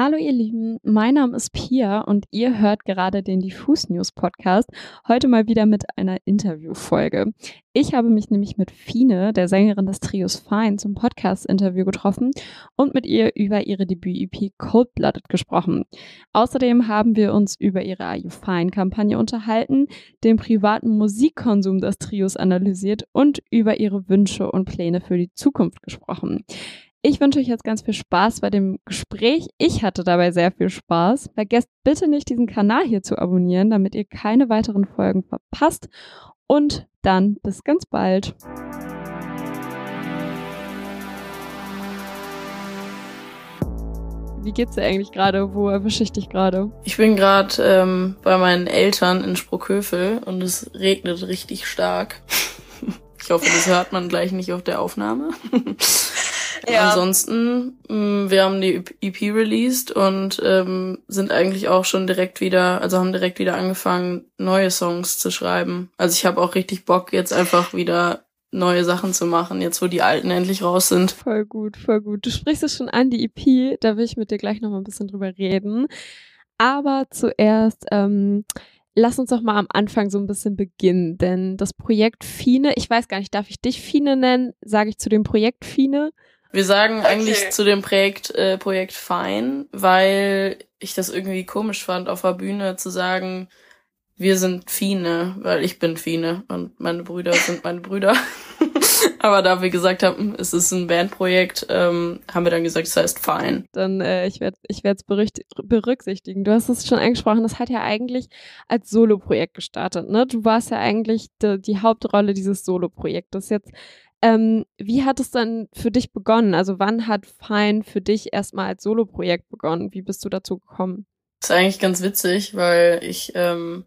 Hallo ihr Lieben, mein Name ist Pia und ihr hört gerade den Diffus News Podcast, heute mal wieder mit einer Interviewfolge. Ich habe mich nämlich mit Fine, der Sängerin des Trios Fine, zum Podcast-Interview getroffen und mit ihr über ihre Debüt-EP Cold Blooded gesprochen. Außerdem haben wir uns über ihre Are You Fine-Kampagne unterhalten, den privaten Musikkonsum des Trios analysiert und über ihre Wünsche und Pläne für die Zukunft gesprochen. Ich wünsche euch jetzt ganz viel Spaß bei dem Gespräch. Ich hatte dabei sehr viel Spaß. Vergesst bitte nicht, diesen Kanal hier zu abonnieren, damit ihr keine weiteren Folgen verpasst. Und dann bis ganz bald. Wie geht's dir eigentlich gerade? Wo erwische ich dich gerade? Ich bin gerade ähm, bei meinen Eltern in Spruckhövel und es regnet richtig stark. ich hoffe, das hört man gleich nicht auf der Aufnahme. Ja. Ansonsten, mh, mm, wir haben die EP released und ähm, sind eigentlich auch schon direkt wieder, also haben direkt wieder angefangen, neue Songs zu schreiben. Also ich habe auch richtig Bock, jetzt einfach wieder neue Sachen zu machen, jetzt wo die alten endlich raus sind. Voll gut, voll gut. Du sprichst es schon an, die EP, da will ich mit dir gleich nochmal ein bisschen drüber reden. Aber zuerst, ähm, lass uns doch mal am Anfang so ein bisschen beginnen, denn das Projekt Fine, ich weiß gar nicht, darf ich dich Fine nennen? Sage ich zu dem Projekt Fine? Wir sagen okay. eigentlich zu dem Projekt, äh, Projekt Fein, weil ich das irgendwie komisch fand, auf der Bühne zu sagen, wir sind Fine, weil ich bin Fine und meine Brüder sind meine Brüder. Aber da wir gesagt haben, es ist ein Bandprojekt, ähm, haben wir dann gesagt, es heißt Fine. Dann, äh, ich werde ich werde es berücksichtigen. Du hast es schon angesprochen, das hat ja eigentlich als Solo-Projekt gestartet. Ne? Du warst ja eigentlich die, die Hauptrolle dieses Solo-Projektes. Jetzt ähm, wie hat es dann für dich begonnen? Also wann hat Fine für dich erstmal als Solo-Projekt begonnen? Wie bist du dazu gekommen? Das ist eigentlich ganz witzig, weil ich ähm,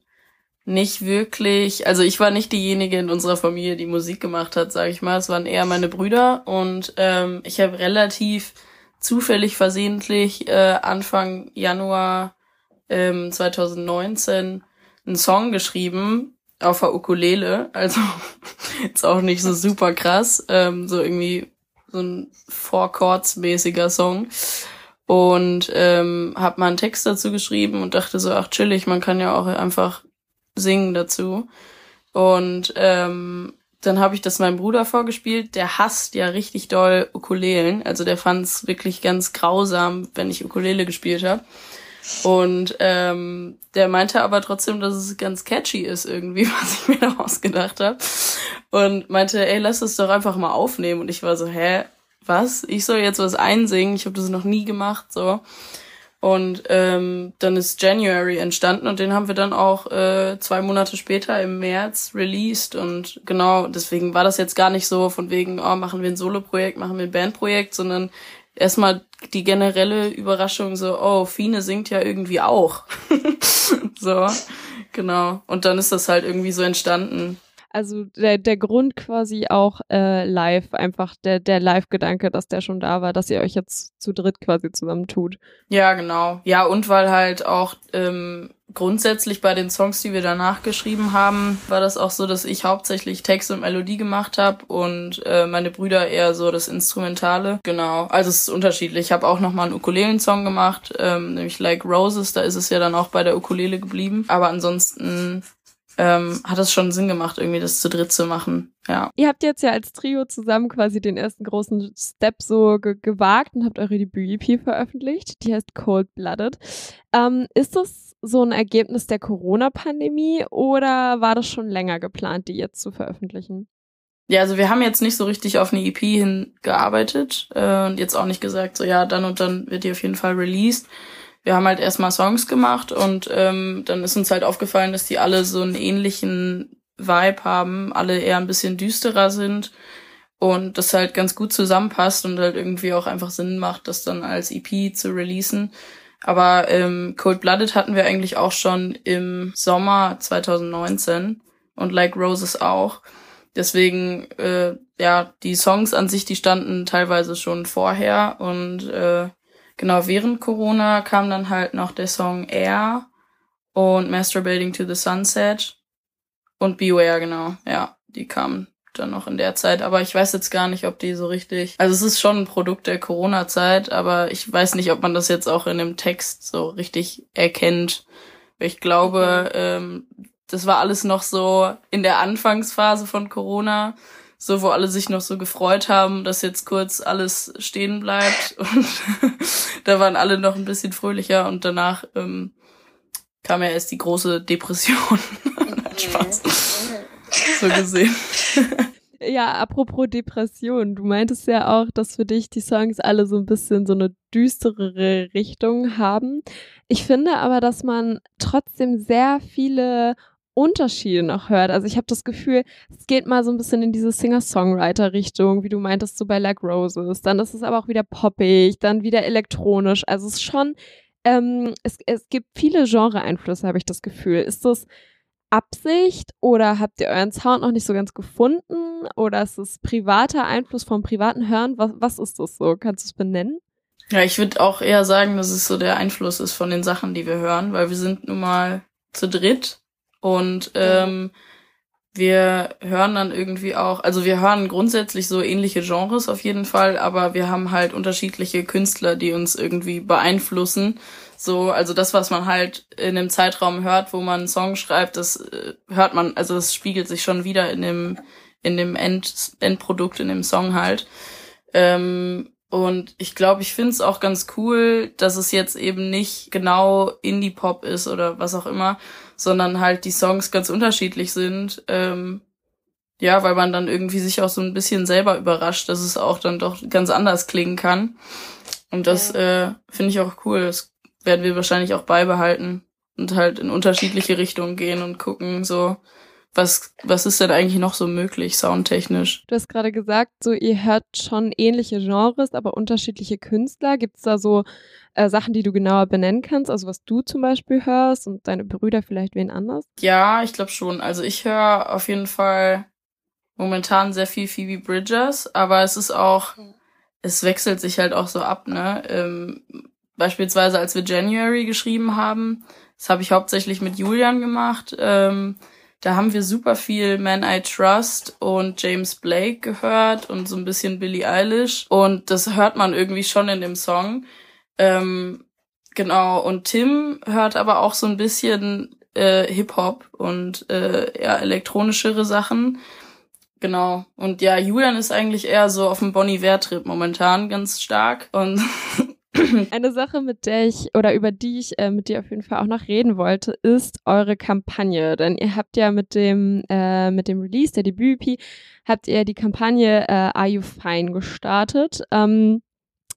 nicht wirklich, also ich war nicht diejenige in unserer Familie, die Musik gemacht hat, sage ich mal. Es waren eher meine Brüder und ähm, ich habe relativ zufällig versehentlich äh, Anfang Januar ähm, 2019 einen Song geschrieben, auf der Ukulele, also jetzt auch nicht so super krass, ähm, so irgendwie so ein Four Chords mäßiger Song und ähm, habe mal einen Text dazu geschrieben und dachte so, ach chillig, man kann ja auch einfach singen dazu und ähm, dann habe ich das meinem Bruder vorgespielt. Der hasst ja richtig doll Ukulelen. Also der fand es wirklich ganz grausam, wenn ich Ukulele gespielt habe. Und ähm, der meinte aber trotzdem, dass es ganz catchy ist irgendwie, was ich mir da ausgedacht habe. Und meinte, ey, lass es doch einfach mal aufnehmen. Und ich war so, hä, was? Ich soll jetzt was einsingen? Ich habe das noch nie gemacht, so. Und ähm, dann ist January entstanden und den haben wir dann auch äh, zwei Monate später im März released. Und genau, deswegen war das jetzt gar nicht so von wegen, oh, machen wir ein Solo-Projekt, machen wir ein Bandprojekt, sondern erstmal die generelle Überraschung so, oh, Fine singt ja irgendwie auch. so, genau. Und dann ist das halt irgendwie so entstanden. Also der, der Grund quasi auch äh, live, einfach der, der Live-Gedanke, dass der schon da war, dass ihr euch jetzt zu dritt quasi zusammentut. Ja, genau. Ja, und weil halt auch ähm, grundsätzlich bei den Songs, die wir danach geschrieben haben, war das auch so, dass ich hauptsächlich Text und Melodie gemacht habe und äh, meine Brüder eher so das Instrumentale. Genau, also es ist unterschiedlich. Ich habe auch nochmal einen Ukulelen-Song gemacht, ähm, nämlich Like Roses, da ist es ja dann auch bei der Ukulele geblieben. Aber ansonsten ähm, hat es schon Sinn gemacht, irgendwie das zu dritt zu machen. Ja. Ihr habt jetzt ja als Trio zusammen quasi den ersten großen Step so ge gewagt und habt eure Debüt-EP veröffentlicht. Die heißt Cold Blooded. Ähm, ist das so ein Ergebnis der Corona-Pandemie oder war das schon länger geplant, die jetzt zu veröffentlichen? Ja, also wir haben jetzt nicht so richtig auf eine EP hingearbeitet äh, und jetzt auch nicht gesagt, so ja, dann und dann wird die auf jeden Fall released wir haben halt erstmal Songs gemacht und ähm, dann ist uns halt aufgefallen, dass die alle so einen ähnlichen Vibe haben, alle eher ein bisschen düsterer sind und das halt ganz gut zusammenpasst und halt irgendwie auch einfach Sinn macht, das dann als EP zu releasen. Aber ähm, Cold Blooded hatten wir eigentlich auch schon im Sommer 2019 und Like Roses auch. Deswegen, äh, ja, die Songs an sich, die standen teilweise schon vorher und äh, genau während Corona kam dann halt noch der Song Air und Masturbating to the Sunset und Beware, genau. Ja, die kamen dann noch in der Zeit, aber ich weiß jetzt gar nicht, ob die so richtig. Also es ist schon ein Produkt der Corona-Zeit, aber ich weiß nicht, ob man das jetzt auch in dem Text so richtig erkennt. Ich glaube, ähm, das war alles noch so in der Anfangsphase von Corona, so wo alle sich noch so gefreut haben, dass jetzt kurz alles stehen bleibt und da waren alle noch ein bisschen fröhlicher und danach ähm, kam ja erst die große Depression. Spaß. so gesehen. Ja, apropos Depression, du meintest ja auch, dass für dich die Songs alle so ein bisschen so eine düsterere Richtung haben. Ich finde aber, dass man trotzdem sehr viele Unterschiede noch hört. Also ich habe das Gefühl, es geht mal so ein bisschen in diese Singer-Songwriter-Richtung, wie du meintest, so bei Like Roses. Dann ist es aber auch wieder poppig, dann wieder elektronisch. Also es ist schon, ähm, es, es gibt viele Genre-Einflüsse, habe ich das Gefühl. Ist das Absicht oder habt ihr euren Sound noch nicht so ganz gefunden? Oder ist es privater Einfluss vom privaten Hören? Was, was ist das so? Kannst du es benennen? Ja, ich würde auch eher sagen, dass es so der Einfluss ist von den Sachen, die wir hören, weil wir sind nun mal zu dritt und ähm, wir hören dann irgendwie auch, also wir hören grundsätzlich so ähnliche Genres auf jeden Fall, aber wir haben halt unterschiedliche Künstler, die uns irgendwie beeinflussen. So, also das, was man halt in dem Zeitraum hört, wo man einen Song schreibt, das äh, hört man, also das spiegelt sich schon wieder in dem, in dem End, Endprodukt, in dem Song halt. Ähm, und ich glaube, ich finde es auch ganz cool, dass es jetzt eben nicht genau Indie-Pop ist oder was auch immer, sondern halt die Songs ganz unterschiedlich sind. Ähm, ja, weil man dann irgendwie sich auch so ein bisschen selber überrascht, dass es auch dann doch ganz anders klingen kann. Und das ja. äh, finde ich auch cool. Das werden wir wahrscheinlich auch beibehalten und halt in unterschiedliche Richtungen gehen und gucken, so, was, was ist denn eigentlich noch so möglich, soundtechnisch? Du hast gerade gesagt, so ihr hört schon ähnliche Genres, aber unterschiedliche Künstler. Gibt es da so äh, Sachen, die du genauer benennen kannst? Also was du zum Beispiel hörst und deine Brüder vielleicht wen anders? Ja, ich glaube schon. Also ich höre auf jeden Fall momentan sehr viel Phoebe Bridgers, aber es ist auch, es wechselt sich halt auch so ab, ne? Ähm, beispielsweise als wir January geschrieben haben, das habe ich hauptsächlich mit Julian gemacht. Ähm, da haben wir super viel Man I Trust und James Blake gehört und so ein bisschen Billie Eilish. Und das hört man irgendwie schon in dem Song. Ähm, genau, und Tim hört aber auch so ein bisschen äh, Hip-Hop und äh, eher elektronischere Sachen. Genau. Und ja, Julian ist eigentlich eher so auf dem Bonnie Trip momentan ganz stark. Und Eine Sache, mit der ich oder über die ich äh, mit dir auf jeden Fall auch noch reden wollte, ist eure Kampagne. Denn ihr habt ja mit dem äh, mit dem Release der Debüt-EP habt ihr die Kampagne äh, Are You Fine gestartet. Ähm,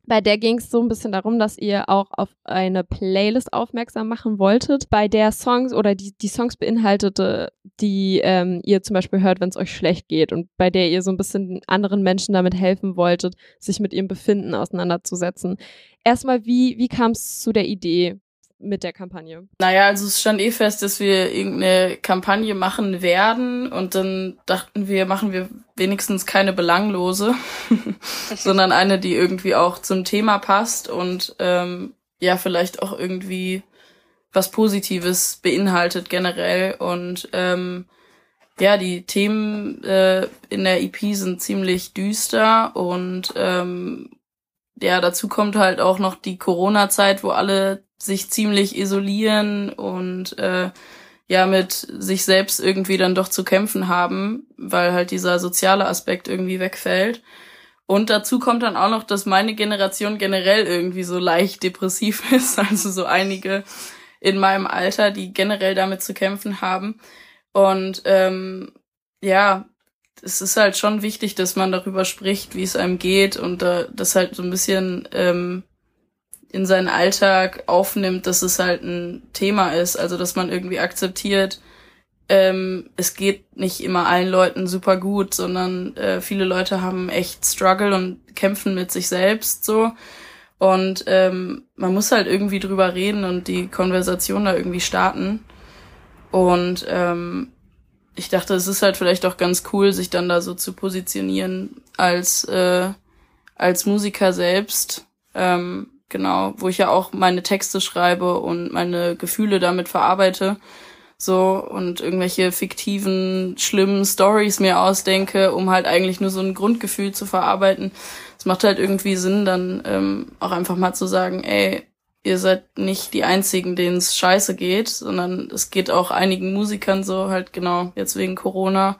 bei der ging es so ein bisschen darum, dass ihr auch auf eine Playlist aufmerksam machen wolltet, bei der Songs oder die, die Songs beinhaltete, die ähm, ihr zum Beispiel hört, wenn es euch schlecht geht und bei der ihr so ein bisschen anderen Menschen damit helfen wolltet, sich mit ihrem Befinden auseinanderzusetzen. Erstmal, wie, wie kam es zu der Idee? Mit der Kampagne? Naja, also es stand eh fest, dass wir irgendeine Kampagne machen werden und dann dachten wir, machen wir wenigstens keine belanglose, sondern eine, die irgendwie auch zum Thema passt und ähm, ja, vielleicht auch irgendwie was Positives beinhaltet generell und ähm, ja, die Themen äh, in der EP sind ziemlich düster und ähm, ja, dazu kommt halt auch noch die Corona-Zeit, wo alle sich ziemlich isolieren und äh, ja mit sich selbst irgendwie dann doch zu kämpfen haben, weil halt dieser soziale Aspekt irgendwie wegfällt. Und dazu kommt dann auch noch, dass meine Generation generell irgendwie so leicht depressiv ist, also so einige in meinem Alter, die generell damit zu kämpfen haben. Und ähm, ja, es ist halt schon wichtig, dass man darüber spricht, wie es einem geht und äh, das halt so ein bisschen ähm, in seinen Alltag aufnimmt, dass es halt ein Thema ist, also dass man irgendwie akzeptiert, ähm, es geht nicht immer allen Leuten super gut, sondern äh, viele Leute haben echt Struggle und kämpfen mit sich selbst so. Und ähm, man muss halt irgendwie drüber reden und die Konversation da irgendwie starten. Und ähm, ich dachte, es ist halt vielleicht auch ganz cool, sich dann da so zu positionieren als, äh, als Musiker selbst. Ähm, genau, wo ich ja auch meine Texte schreibe und meine Gefühle damit verarbeite, so und irgendwelche fiktiven, schlimmen Stories mir ausdenke, um halt eigentlich nur so ein Grundgefühl zu verarbeiten. Es macht halt irgendwie Sinn, dann ähm, auch einfach mal zu sagen, ey, ihr seid nicht die einzigen, denen es scheiße geht, sondern es geht auch einigen Musikern so halt genau jetzt wegen Corona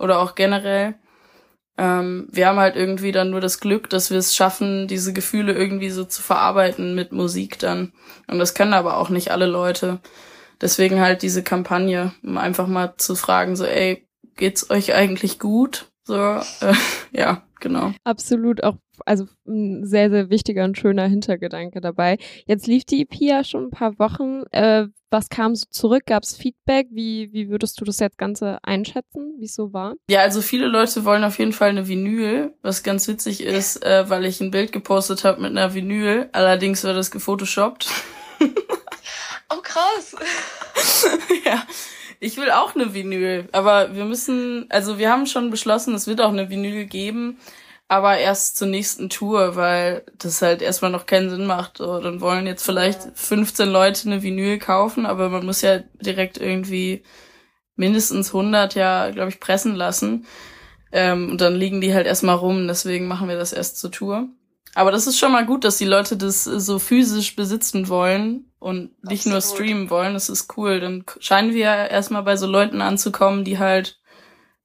oder auch generell. Ähm, wir haben halt irgendwie dann nur das Glück, dass wir es schaffen, diese Gefühle irgendwie so zu verarbeiten mit Musik dann. Und das können aber auch nicht alle Leute. Deswegen halt diese Kampagne, um einfach mal zu fragen, so, ey, geht's euch eigentlich gut? So, äh, ja, genau. Absolut auch, also ein sehr, sehr wichtiger und schöner Hintergedanke dabei. Jetzt lief die EP ja schon ein paar Wochen. Äh, was kam so zurück? Gab es Feedback? Wie, wie würdest du das jetzt Ganze einschätzen, wie es so war? Ja, also viele Leute wollen auf jeden Fall eine Vinyl, was ganz witzig ist, äh, weil ich ein Bild gepostet habe mit einer Vinyl. Allerdings war das gefotoshoppt. Oh, krass. ja. Ich will auch eine Vinyl, aber wir müssen, also wir haben schon beschlossen, es wird auch eine Vinyl geben, aber erst zur nächsten Tour, weil das halt erstmal noch keinen Sinn macht. So, dann wollen jetzt vielleicht 15 Leute eine Vinyl kaufen, aber man muss ja direkt irgendwie mindestens 100 ja, glaube ich, pressen lassen. Ähm, und dann liegen die halt erstmal rum, deswegen machen wir das erst zur Tour. Aber das ist schon mal gut, dass die Leute das so physisch besitzen wollen und nicht Absolut. nur streamen wollen. Das ist cool. Dann scheinen wir erstmal bei so Leuten anzukommen, die halt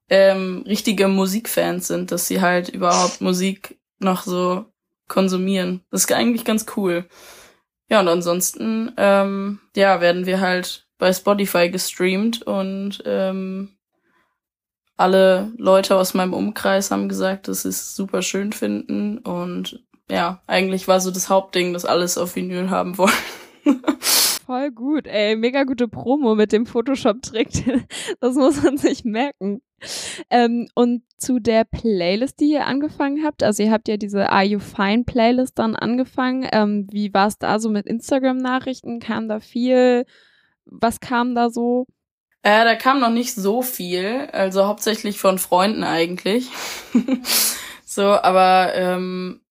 ähm, richtige Musikfans sind, dass sie halt überhaupt Musik noch so konsumieren. Das ist eigentlich ganz cool. Ja, und ansonsten, ähm, ja, werden wir halt bei Spotify gestreamt und ähm, alle Leute aus meinem Umkreis haben gesagt, dass sie es super schön finden und ja, eigentlich war so das Hauptding, dass alles auf Vinyl haben wollen. Voll gut, ey, mega gute Promo mit dem Photoshop-Trick. Das muss man sich merken. Ähm, und zu der Playlist, die ihr angefangen habt, also ihr habt ja diese Are You Fine Playlist dann angefangen. Ähm, wie war es da so mit Instagram-Nachrichten? Kam da viel? Was kam da so? Äh, da kam noch nicht so viel, also hauptsächlich von Freunden eigentlich. so, aber ähm,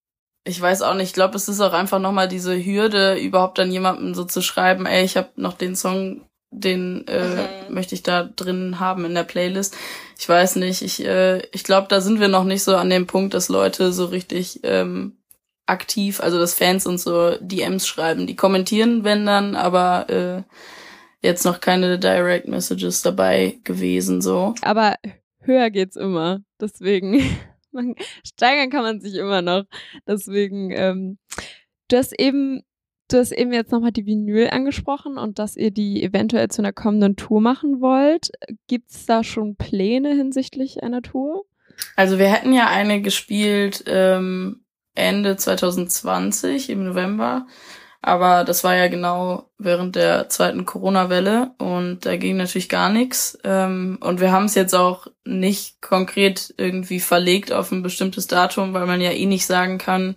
ich weiß auch nicht, ich glaube, es ist auch einfach nochmal diese Hürde, überhaupt dann jemandem so zu schreiben, ey, ich habe noch den Song, den äh, mhm. möchte ich da drin haben in der Playlist. Ich weiß nicht, ich, äh, ich glaube, da sind wir noch nicht so an dem Punkt, dass Leute so richtig ähm, aktiv, also dass Fans uns so DMs schreiben. Die kommentieren, wenn dann, aber äh, jetzt noch keine Direct Messages dabei gewesen, so. Aber höher geht's immer, deswegen. man, steigern kann man sich immer noch. Deswegen, ähm, du hast eben, du hast eben jetzt nochmal die Vinyl angesprochen und dass ihr die eventuell zu einer kommenden Tour machen wollt. Gibt es da schon Pläne hinsichtlich einer Tour? Also wir hätten ja eine gespielt ähm, Ende 2020 im November. Aber das war ja genau während der zweiten Corona-Welle und da ging natürlich gar nichts. Ähm, und wir haben es jetzt auch nicht konkret irgendwie verlegt auf ein bestimmtes Datum, weil man ja eh nicht sagen kann,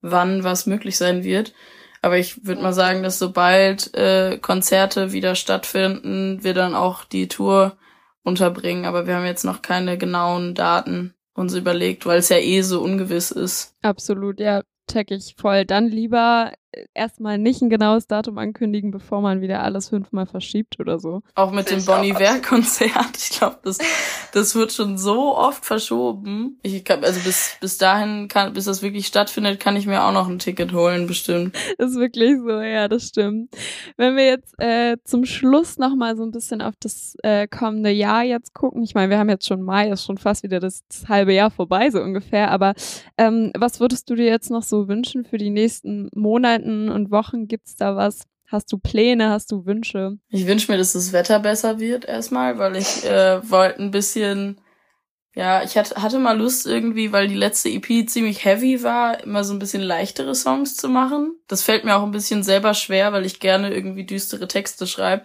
wann was möglich sein wird. Aber ich würde mal sagen, dass sobald äh, Konzerte wieder stattfinden, wir dann auch die Tour unterbringen. Aber wir haben jetzt noch keine genauen Daten uns überlegt, weil es ja eh so ungewiss ist. Absolut, ja, check ich voll. Dann lieber erstmal nicht ein genaues Datum ankündigen, bevor man wieder alles fünfmal verschiebt oder so. Auch mit dem Bonnie Konzert. Ich glaube, das, das wird schon so oft verschoben. Ich kann, also bis, bis dahin kann, bis das wirklich stattfindet, kann ich mir auch noch ein Ticket holen, bestimmt. ist wirklich so, ja, das stimmt. Wenn wir jetzt äh, zum Schluss nochmal so ein bisschen auf das äh, kommende Jahr jetzt gucken. Ich meine, wir haben jetzt schon Mai, ist schon fast wieder das, das halbe Jahr vorbei, so ungefähr. Aber ähm, was würdest du dir jetzt noch so wünschen für die nächsten Monate? Monaten und Wochen gibt's da was? Hast du Pläne? Hast du Wünsche? Ich wünsche mir, dass das Wetter besser wird erstmal, weil ich äh, wollte ein bisschen, ja, ich hatte, hatte mal Lust irgendwie, weil die letzte EP ziemlich heavy war, immer so ein bisschen leichtere Songs zu machen. Das fällt mir auch ein bisschen selber schwer, weil ich gerne irgendwie düstere Texte schreibe.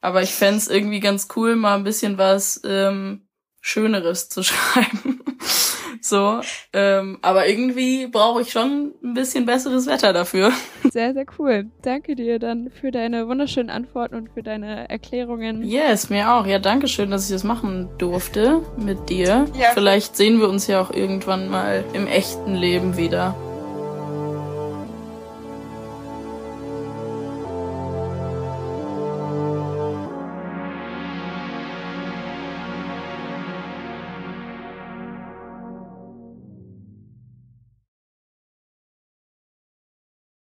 Aber ich fände irgendwie ganz cool, mal ein bisschen was ähm, Schöneres zu schreiben. So, ähm, aber irgendwie brauche ich schon ein bisschen besseres Wetter dafür. Sehr, sehr cool. Danke dir dann für deine wunderschönen Antworten und für deine Erklärungen. Yes, mir auch. Ja, danke schön, dass ich das machen durfte mit dir. Ja. Vielleicht sehen wir uns ja auch irgendwann mal im echten Leben wieder.